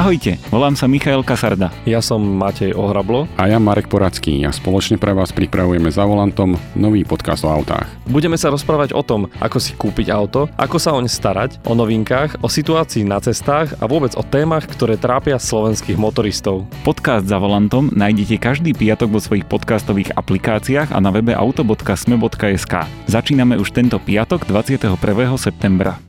Ahojte, volám sa Michail Kasarda. Ja som Matej Ohrablo. A ja Marek Poradský a spoločne pre vás pripravujeme za volantom nový podcast o autách. Budeme sa rozprávať o tom, ako si kúpiť auto, ako sa oň starať, o novinkách, o situácii na cestách a vôbec o témach, ktoré trápia slovenských motoristov. Podcast za volantom nájdete každý piatok vo svojich podcastových aplikáciách a na webe auto.sme.sk. Začíname už tento piatok 21. septembra.